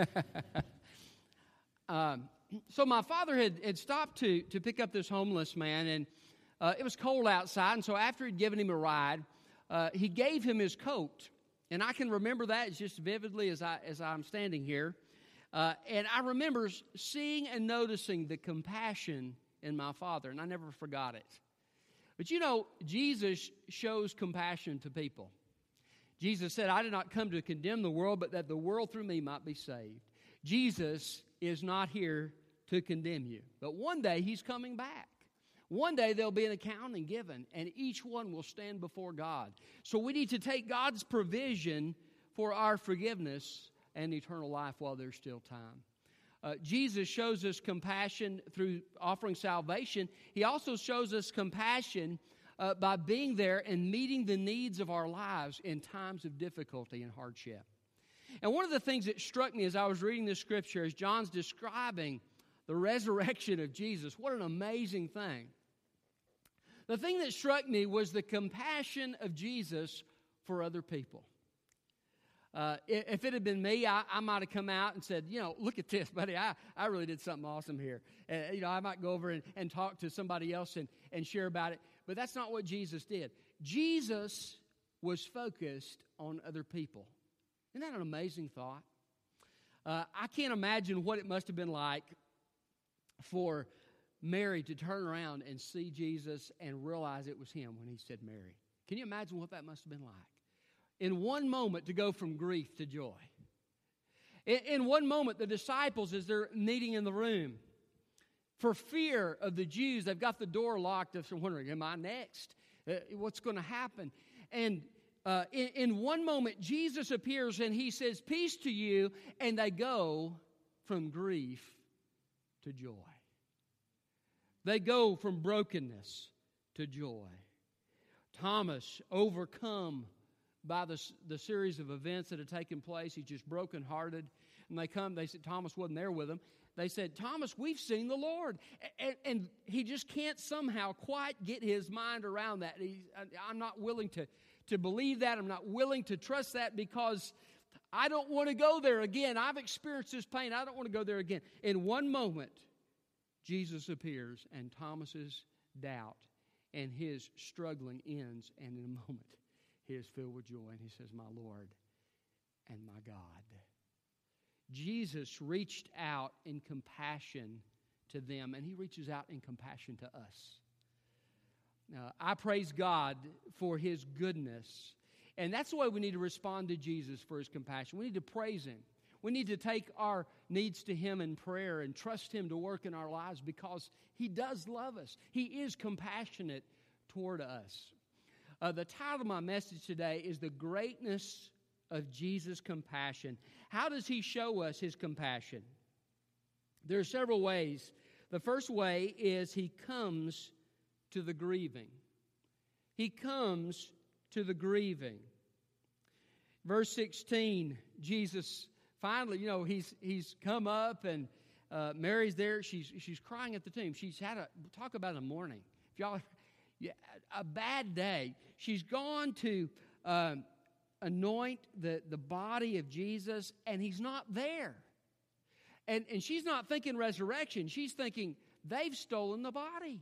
um, so my father had, had stopped to, to pick up this homeless man, and uh, it was cold outside. And so after he'd given him a ride, uh, he gave him his coat. And I can remember that just vividly as, I, as I'm standing here. Uh, and I remember seeing and noticing the compassion in my father, and I never forgot it. But you know, Jesus shows compassion to people. Jesus said, I did not come to condemn the world, but that the world through me might be saved. Jesus is not here to condemn you, but one day he's coming back. One day there'll be an accounting given, and each one will stand before God. So we need to take God's provision for our forgiveness and eternal life while there's still time. Uh, Jesus shows us compassion through offering salvation. He also shows us compassion uh, by being there and meeting the needs of our lives in times of difficulty and hardship. And one of the things that struck me as I was reading this scripture, as John's describing the resurrection of Jesus, what an amazing thing. The thing that struck me was the compassion of Jesus for other people. Uh, if it had been me, I, I might have come out and said, you know, look at this, buddy. I, I really did something awesome here. Uh, you know, I might go over and, and talk to somebody else and, and share about it. But that's not what Jesus did. Jesus was focused on other people. Isn't that an amazing thought? Uh, I can't imagine what it must have been like for Mary to turn around and see Jesus and realize it was him when he said Mary. Can you imagine what that must have been like? In one moment, to go from grief to joy. In, in one moment, the disciples, as they're meeting in the room, for fear of the Jews, they've got the door locked. They're wondering, Am I next? Uh, what's going to happen? And uh, in, in one moment, Jesus appears and he says, Peace to you, and they go from grief to joy. They go from brokenness to joy. Thomas, overcome by the, the series of events that had taken place, he's just brokenhearted. And they come, they said, Thomas wasn't there with them. They said, Thomas, we've seen the Lord. And, and he just can't somehow quite get his mind around that. He, I'm not willing to, to believe that. I'm not willing to trust that because I don't want to go there again. I've experienced this pain. I don't want to go there again. In one moment, Jesus appears, and Thomas's doubt and his struggling ends, and in a moment, he is filled with joy, and he says, My Lord and my God. Jesus reached out in compassion to them, and he reaches out in compassion to us. Uh, I praise God for his goodness. And that's the way we need to respond to Jesus for his compassion. We need to praise him. We need to take our needs to Him in prayer and trust Him to work in our lives because He does love us. He is compassionate toward us. Uh, the title of my message today is The Greatness of Jesus' Compassion. How does He show us His compassion? There are several ways. The first way is He comes to the grieving. He comes to the grieving. Verse 16, Jesus finally, you know, he's, he's come up and uh, Mary's there. She's, she's crying at the tomb. She's had a, talk about a morning. If y'all, yeah, a bad day. She's gone to um, anoint the, the body of Jesus and he's not there. And, and she's not thinking resurrection. She's thinking they've stolen the body.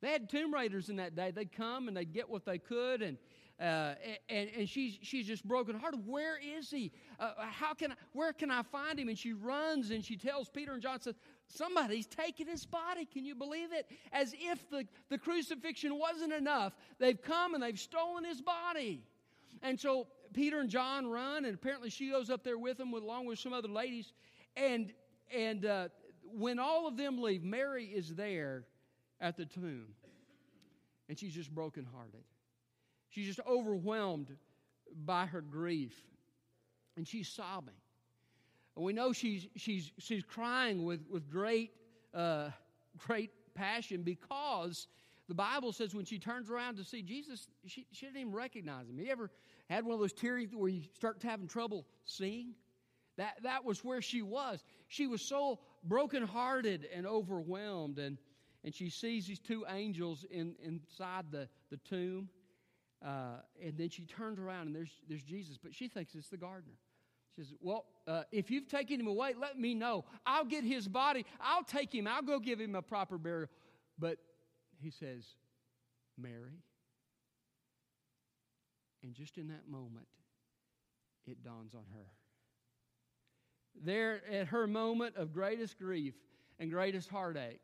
They had tomb raiders in that day. They'd come and they'd get what they could, and uh, and, and she's, she's just broken hearted. Where is he? Uh, how can I, where can I find him? And she runs and she tells Peter and John, says, Somebody's taken his body. Can you believe it? As if the, the crucifixion wasn't enough. They've come and they've stolen his body. And so Peter and John run, and apparently she goes up there with them, along with some other ladies. And, and uh, when all of them leave, Mary is there at the tomb. And she's just brokenhearted. She's just overwhelmed by her grief. And she's sobbing. And we know she's, she's, she's crying with, with great, uh, great passion because the Bible says when she turns around to see Jesus, she, she didn't even recognize him. You ever had one of those tears where you start having trouble seeing? That, that was where she was. She was so brokenhearted and overwhelmed. And, and she sees these two angels in, inside the, the tomb. Uh, and then she turns around and there's, there's Jesus, but she thinks it's the gardener. She says, Well, uh, if you've taken him away, let me know. I'll get his body. I'll take him. I'll go give him a proper burial. But he says, Mary. And just in that moment, it dawns on her. There, at her moment of greatest grief and greatest heartache,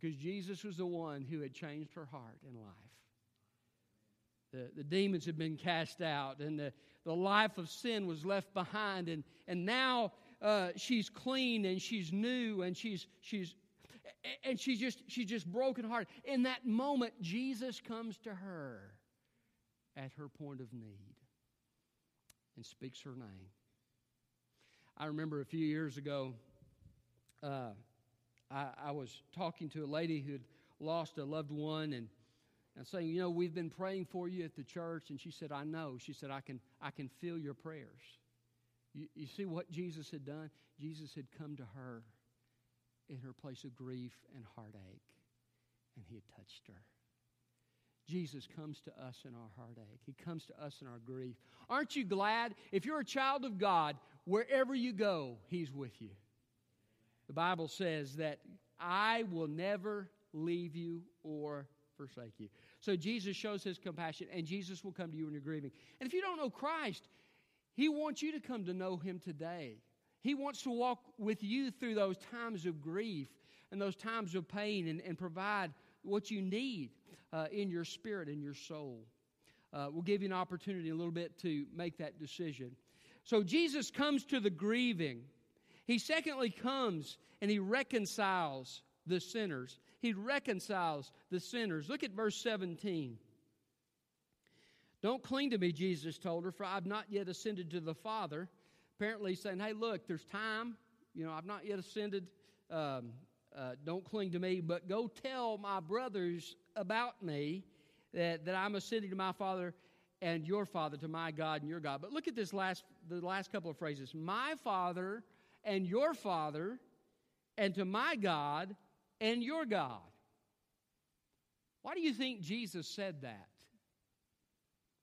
because Jesus was the one who had changed her heart and life. The, the demons had been cast out, and the, the life of sin was left behind, and, and now uh, she's clean and she's new and she's, she's and she's just she's just broken heart. In that moment, Jesus comes to her at her point of need and speaks her name. I remember a few years ago, uh, I, I, was talking to a lady who had lost a loved one and, and saying, you know, we've been praying for you at the church. And she said, I know. She said, I can, I can feel your prayers. You, you see what Jesus had done? Jesus had come to her in her place of grief and heartache, and he had touched her. Jesus comes to us in our heartache. He comes to us in our grief. Aren't you glad? If you're a child of God, wherever you go, He's with you. The Bible says that I will never leave you or forsake you. So Jesus shows His compassion, and Jesus will come to you when you're grieving. And if you don't know Christ, He wants you to come to know Him today. He wants to walk with you through those times of grief and those times of pain and, and provide what you need uh, in your spirit and your soul. Uh, we'll give you an opportunity a little bit to make that decision. So Jesus comes to the grieving. He secondly comes and he reconciles the sinners. He reconciles the sinners. Look at verse 17. Don't cling to me, Jesus told her, for I've not yet ascended to the Father. Apparently, saying, Hey, look, there's time. You know, I've not yet ascended. Um, uh, don't cling to me, but go tell my brothers about me that, that I'm ascending to my Father and your Father, to my God and your God. But look at this last, the last couple of phrases my Father and your Father, and to my God and your God. Why do you think Jesus said that?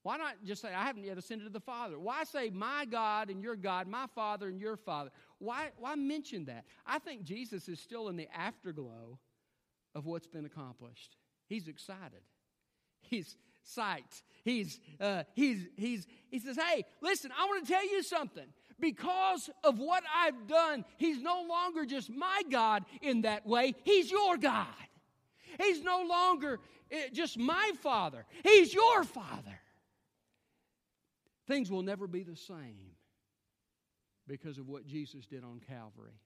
Why not just say, I haven't yet ascended to the Father? Why say, my God and your God, my Father and your Father? Why, why mention that? I think Jesus is still in the afterglow of what's been accomplished. He's excited. He's psyched. He's, uh, he's, he's, he says, Hey, listen, I want to tell you something. Because of what I've done, He's no longer just my God in that way, He's your God. He's no longer eh, just my Father, He's your Father. Things will never be the same because of what Jesus did on Calvary.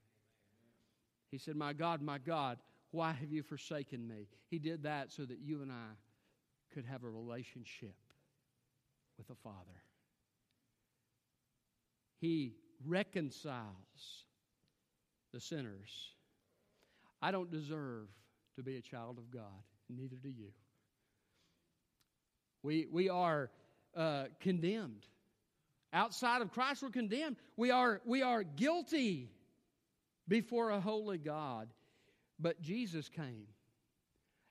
He said, My God, my God, why have you forsaken me? He did that so that you and I could have a relationship with the Father. He reconciles the sinners. I don't deserve to be a child of God, neither do you. We, we are uh, condemned. Outside of Christ, we're condemned. We are, we are guilty before a holy God. But Jesus came.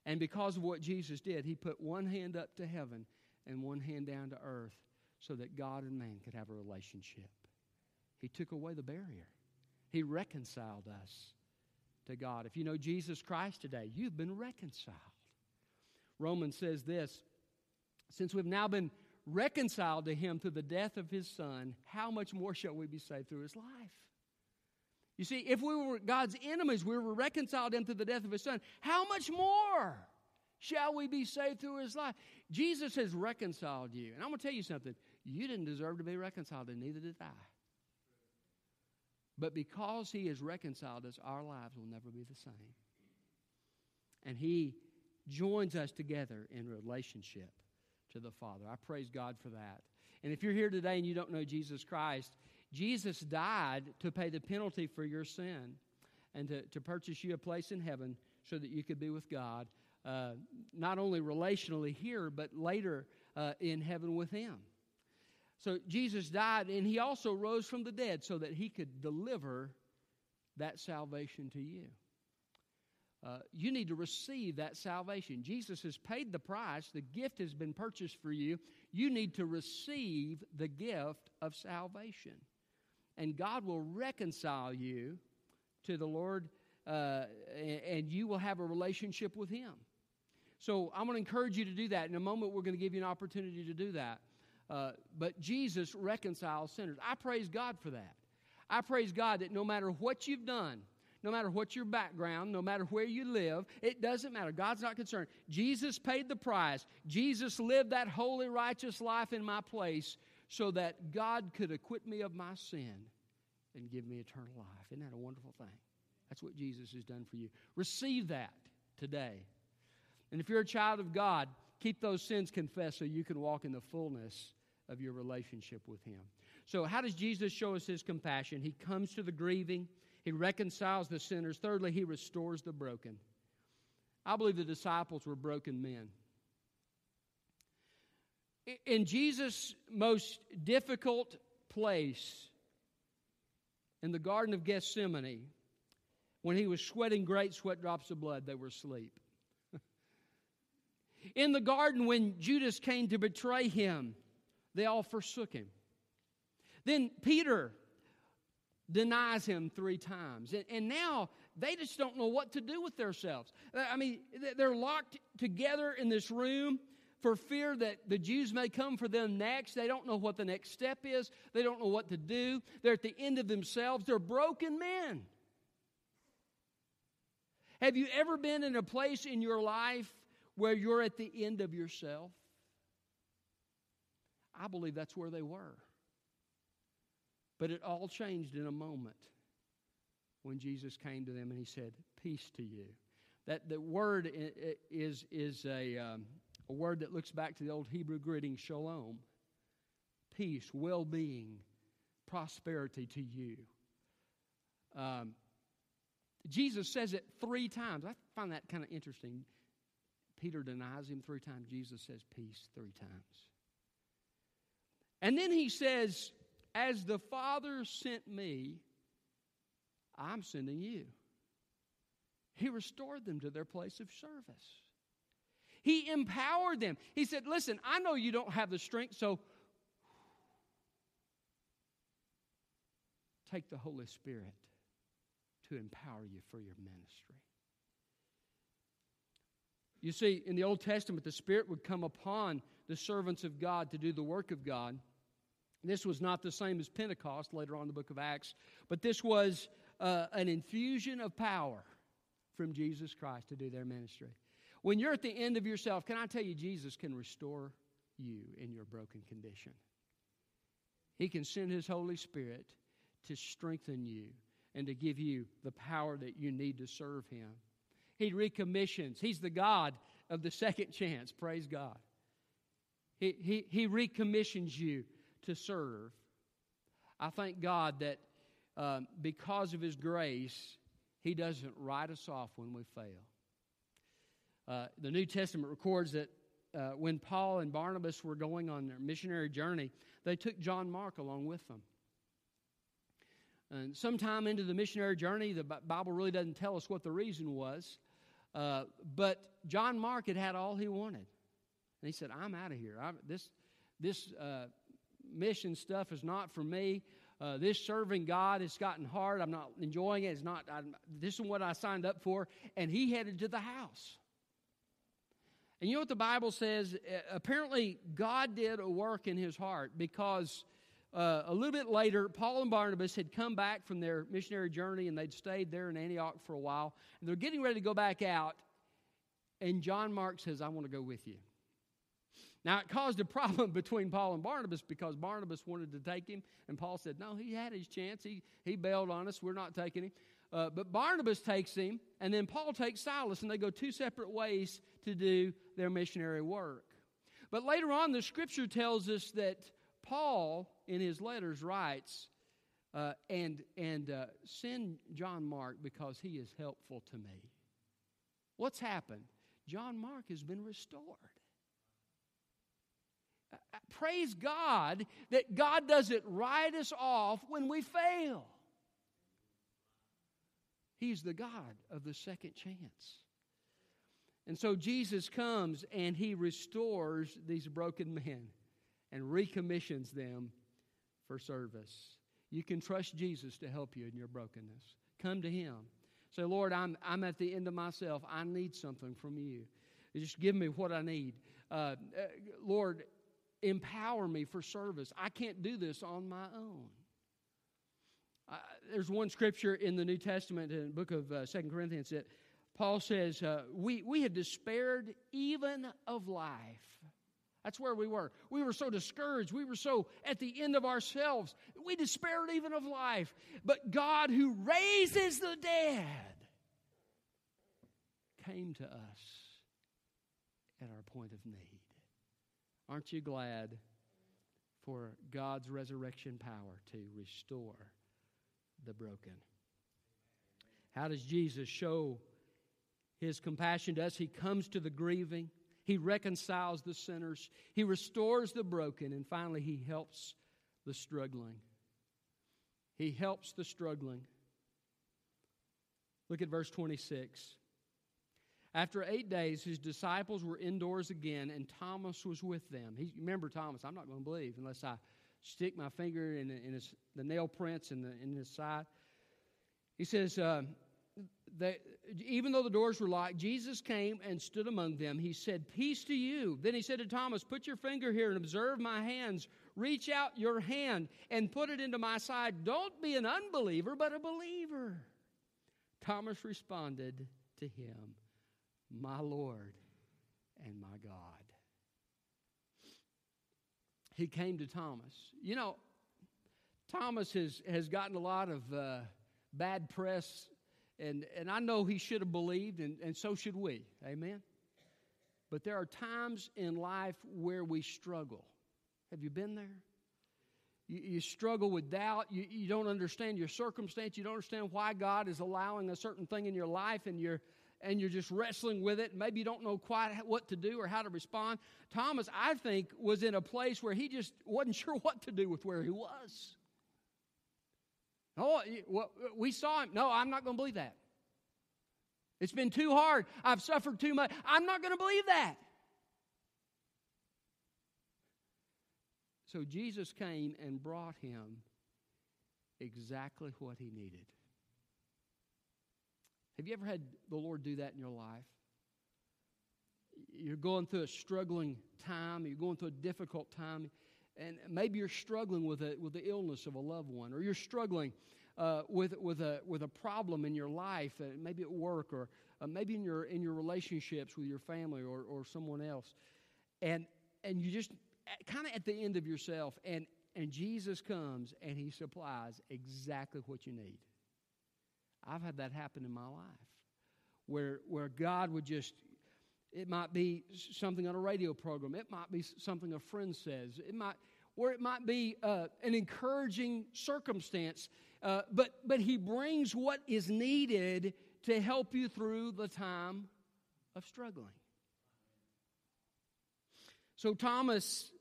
And because of what Jesus did, he put one hand up to heaven and one hand down to earth so that God and man could have a relationship. He took away the barrier, he reconciled us to God. If you know Jesus Christ today, you've been reconciled. Romans says this since we've now been reconciled to him through the death of his son, how much more shall we be saved through his life? You see, if we were God's enemies, we were reconciled into the death of his son, how much more shall we be saved through his life? Jesus has reconciled you. And I'm going to tell you something. You didn't deserve to be reconciled, and neither did I. But because he has reconciled us, our lives will never be the same. And he joins us together in relationship to the Father. I praise God for that. And if you're here today and you don't know Jesus Christ, Jesus died to pay the penalty for your sin and to, to purchase you a place in heaven so that you could be with God, uh, not only relationally here, but later uh, in heaven with Him. So Jesus died, and He also rose from the dead so that He could deliver that salvation to you. Uh, you need to receive that salvation. Jesus has paid the price, the gift has been purchased for you. You need to receive the gift of salvation. and God will reconcile you to the Lord, uh, and you will have a relationship with Him. So I'm going to encourage you to do that. In a moment, we're going to give you an opportunity to do that. Uh, but Jesus reconciles sinners. I praise God for that. I praise God that no matter what you've done, no matter what your background, no matter where you live, it doesn't matter. God's not concerned. Jesus paid the price. Jesus lived that holy, righteous life in my place so that God could acquit me of my sin and give me eternal life. Isn't that a wonderful thing? That's what Jesus has done for you. Receive that today. And if you're a child of God, keep those sins confessed so you can walk in the fullness of your relationship with Him. So, how does Jesus show us His compassion? He comes to the grieving, He reconciles the sinners. Thirdly, He restores the broken. I believe the disciples were broken men. In Jesus' most difficult place, in the Garden of Gethsemane, when he was sweating great sweat drops of blood, they were asleep. in the garden, when Judas came to betray him, they all forsook him. Then Peter denies him three times. And, and, now they just don't know what to do with themselves. Uh, I mean, they're locked together in this room for fear that the Jews may come for them next. They don't know what the next step is, they don't know what to do. They're at the end of themselves. They're broken men. Have you ever been in a place in your life where you're at the end of yourself? I believe that's where they were. But it all changed in a moment when Jesus came to them and he said, Peace to you. That the word is, is a, um, a word that looks back to the old Hebrew greeting, shalom. Peace, well being, prosperity to you. Um, Jesus says it three times. I find that kind of interesting. Peter denies him three times. Jesus says peace three times. And then he says, As the Father sent me, I'm sending you. He restored them to their place of service. He empowered them. He said, Listen, I know you don't have the strength, so take the Holy Spirit to empower you for your ministry. You see, in the Old Testament, the Spirit would come upon the servants of God to do the work of God. This was not the same as Pentecost later on in the book of Acts, but this was uh, an infusion of power from Jesus Christ to do their ministry. When you're at the end of yourself, can I tell you, Jesus can restore you in your broken condition? He can send His Holy Spirit to strengthen you and to give you the power that you need to serve Him. He recommissions. He's the God of the second chance. Praise God. He, he, he recommissions you to serve. I thank God that um, because of His grace, He doesn't write us off when we fail. Uh, the New Testament records that uh, when Paul and Barnabas were going on their missionary journey, they took John Mark along with them. And sometime into the missionary journey, the Bible really doesn't tell us what the reason was, uh, but John Mark had had all he wanted. And he said, I'm out of here. I, this this uh, mission stuff is not for me. Uh, this serving God has gotten hard. I'm not enjoying it. It's not. I'm, this is what I signed up for. And he headed to the house. And you know what the Bible says? Uh, apparently, God did a work in his heart because uh, a little bit later, Paul and Barnabas had come back from their missionary journey and they'd stayed there in Antioch for a while. And they're getting ready to go back out. And John Mark says, I want to go with you. Now, it caused a problem between Paul and Barnabas because Barnabas wanted to take him, and Paul said, No, he had his chance. He, he bailed on us. We're not taking him. Uh, but Barnabas takes him, and then Paul takes Silas, and they go two separate ways to do their missionary work. But later on, the scripture tells us that Paul, in his letters, writes, uh, and, and uh, send John Mark because he is helpful to me. What's happened? John Mark has been restored. Praise God that God doesn't write us off when we fail. He's the God of the second chance. And so Jesus comes and he restores these broken men and recommissions them for service. You can trust Jesus to help you in your brokenness. Come to Him. Say, Lord, I'm, I'm at the end of myself. I need something from you. Just give me what I need. Uh, uh, Lord, empower me for service. I can't do this on my own. Uh, there's one scripture in the New Testament, in the book of uh, Second Corinthians, that Paul says, uh, we, we had despaired even of life. That's where we were. We were so discouraged. We were so at the end of ourselves. We despaired even of life. But God, who raises the dead, came to us at our point of need. Aren't you glad for God's resurrection power to restore the broken? How does Jesus show his compassion to us? He comes to the grieving, he reconciles the sinners, he restores the broken, and finally, he helps the struggling. He helps the struggling. Look at verse 26. After eight days, his disciples were indoors again, and Thomas was with them. He, remember Thomas, I'm not going to believe unless I stick my finger in, in his, the nail prints in, the, in his side. He says, uh, even though the doors were locked, Jesus came and stood among them. He said, Peace to you. Then he said to Thomas, Put your finger here and observe my hands. Reach out your hand and put it into my side. Don't be an unbeliever, but a believer. Thomas responded to him, my Lord and my God. He came to Thomas. You know, Thomas has, has gotten a lot of uh, bad press, and, and I know he should have believed, and, and so should we. Amen? But there are times in life where we struggle. Have you been there? You, you, struggle with doubt. You, you don't understand your circumstance. You don't understand why God is allowing a certain thing in your life, and you're and you're just wrestling with it. Maybe you don't know quite what to do or how to respond. Thomas, I think, was in a place where he just wasn't sure what to do with where he was. Oh, we saw him. No, I'm not going to believe that. It's been too hard. I've suffered too much. I'm not going to believe that. So Jesus came and brought him exactly what he needed. Have you ever had the Lord do that in your life? You're going through a struggling time, you're going through a difficult time, and maybe you're struggling with, a, with the illness of a loved one, or you're struggling uh, with, with, a, with a problem in your life, uh, maybe at work, or uh, maybe in your, in your relationships with your family or, or someone else. And, and you just kind of at the end of yourself, and, and Jesus comes and he supplies exactly what you need. I've had that happen in my life where, where God would just, it might be something on a radio program, it might be something a friend says, it might, or it might be uh, an encouraging circumstance, uh, but, but He brings what is needed to help you through the time of struggling. So Thomas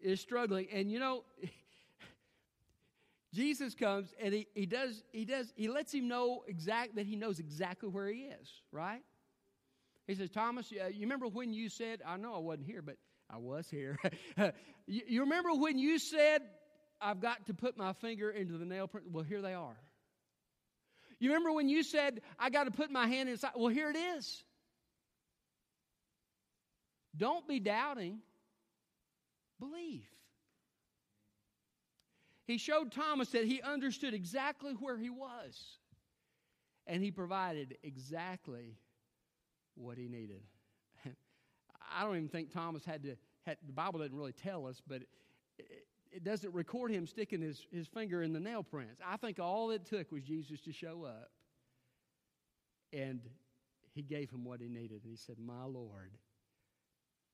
is struggling, and you know, Jesus comes and he, he does, he does, he lets him know exact that he knows exactly where he is, right? He says, Thomas, you remember when you said, I know I wasn't here, but I was here. you, you remember when you said, I've got to put my finger into the nail print? Well, here they are. You remember when you said, I got to put my hand inside? Well, here it is. Don't be doubting, believe. He showed Thomas that he understood exactly where he was, and he provided exactly what he needed. I don't even think Thomas had to, had, the Bible doesn't really tell us, but it, it doesn't record him sticking his, his finger in the nail prints. I think all it took was Jesus to show up, and he gave him what he needed. And he said, My Lord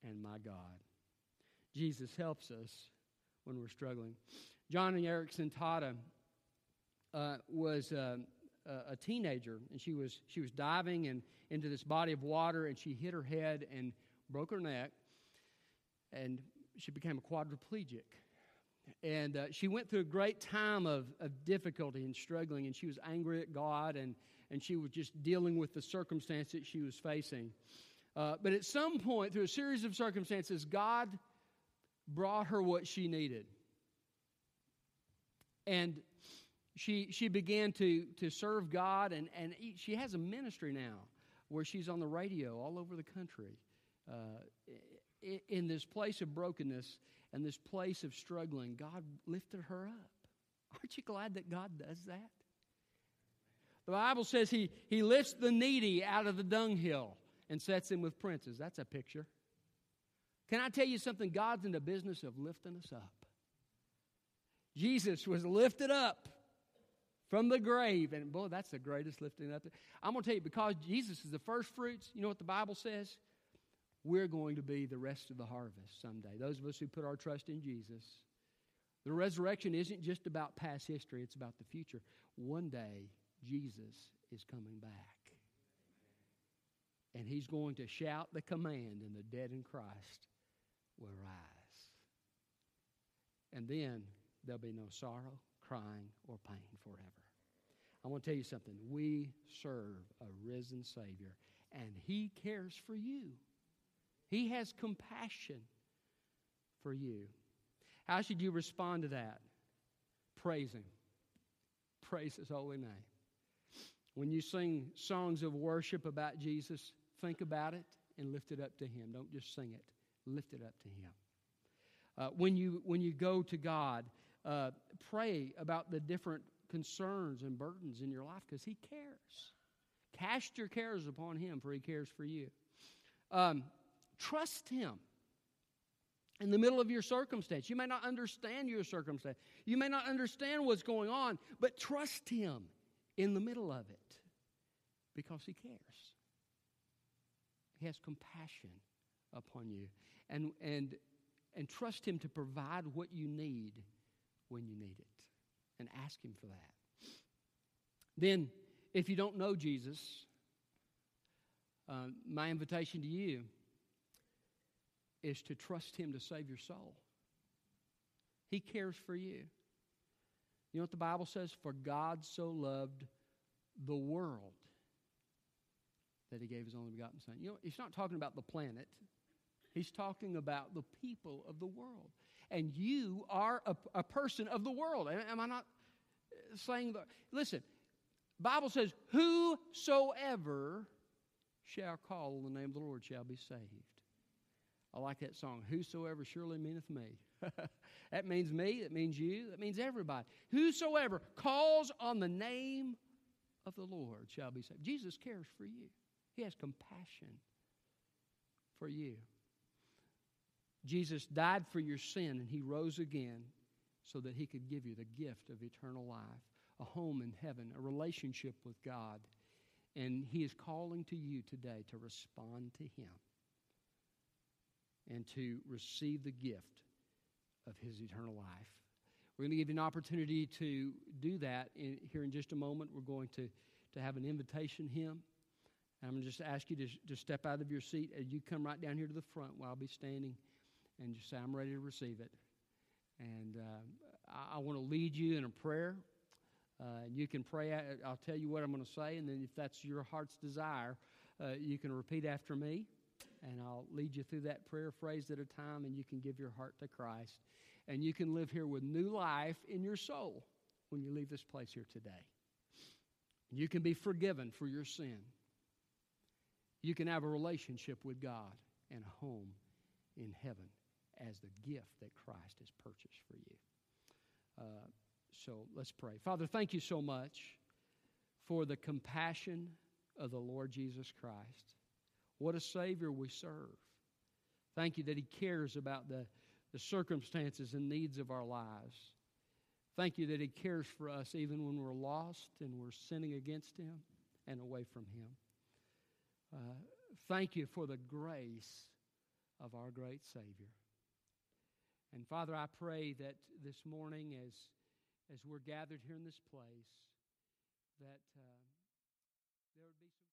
and my God. Jesus helps us when we're struggling. Joni Eareckson Tada uh, was uh, a teenager, and she was she was diving and into this body of water, and she hit her head and broke her neck, and she became a quadriplegic. And uh, she went through a great time of, of difficulty and struggling, and she was angry at God, and, and she was just dealing with the circumstance that she was facing. Uh, but at some point, through a series of circumstances, God brought her what she needed. And she, she began to, to serve God, and, and she has a ministry now where she's on the radio all over the country. Uh, in this place of brokenness and this place of struggling, God lifted her up. Aren't you glad that God does that? The Bible says he, he lifts the needy out of the dunghill and sets him with princes. That's a picture. Can I tell you something? God's in the business of lifting us up. Jesus was lifted up from the grave. And boy, that's the greatest lifting up. I'm going to tell you, because Jesus is the first fruits, you know what the Bible says? We're going to be the rest of the harvest someday. Those of us who put our trust in Jesus. The resurrection isn't just about past history, it's about the future. One day, Jesus is coming back. And he's going to shout the command, and the dead in Christ will rise. And then there'll be no sorrow, crying, or pain forever. I want to tell you something. We serve a risen Savior, and He cares for you. He has compassion for you. How should you respond to that? Praise Him. Praise His holy name. When you sing songs of worship about Jesus, think about it and lift it up to Him. Don't just sing it, lift it up to Him. Uh, when, you, when you go to God, uh, pray about the different concerns and burdens in your life because He cares. Cast your cares upon Him, for He cares for you. Um, trust Him in the middle of your circumstance. You may not understand your circumstance, you may not understand what's going on, but trust Him in the middle of it because He cares. He has compassion upon you. And, and, and trust Him to provide what you need when you need it and ask Him for that. Then, if you don't know Jesus, uh, my invitation to you is to trust Him to save your soul. He cares for you. You know what the Bible says? For God so loved the world that He gave His only begotten Son. You know, He's not talking about the planet, He's talking about the people of the world and you are a, a person of the world. Am I not saying that? Listen, Bible says, Whosoever shall call on the name of the Lord shall be saved. I like that song. Whosoever surely meaneth me. that means me, that means you, that means everybody. Whosoever calls on the name of the Lord shall be saved. Jesus cares for you, He has compassion for you. Jesus died for your sin and he rose again so that he could give you the gift of eternal life, a home in heaven, a relationship with God. And he is calling to you today to respond to him and to receive the gift of his eternal life. We're going to give you an opportunity to do that in, here in just a moment. We're going to, to have an invitation hymn. I'm going to just ask you to, to step out of your seat as you come right down here to the front while I'll be standing and just say, I'm ready to receive it. And uh, I, I want to lead you in a prayer. Uh, you can pray, I'll tell you what I'm going to say, and then if that's your heart's desire, uh, you can repeat after me, and I'll lead you through that prayer phrase at a time, and you can give your heart to Christ. And you can live here with new life in your soul when you leave this place here today. You can be forgiven for your sin. You can have a relationship with God and a home in heaven as the gift that Christ has purchased for you. Uh, so let's pray. Father, thank you so much for the compassion of the Lord Jesus Christ. What a Savior we serve. Thank you that He cares about the, the circumstances and needs of our lives. Thank you that He cares for us even when we're lost and we're sinning against Him and away from Him. Uh, thank you for the grace of our great Savior. And Father, I pray that this morning, as, as we're gathered here in this place, that uh,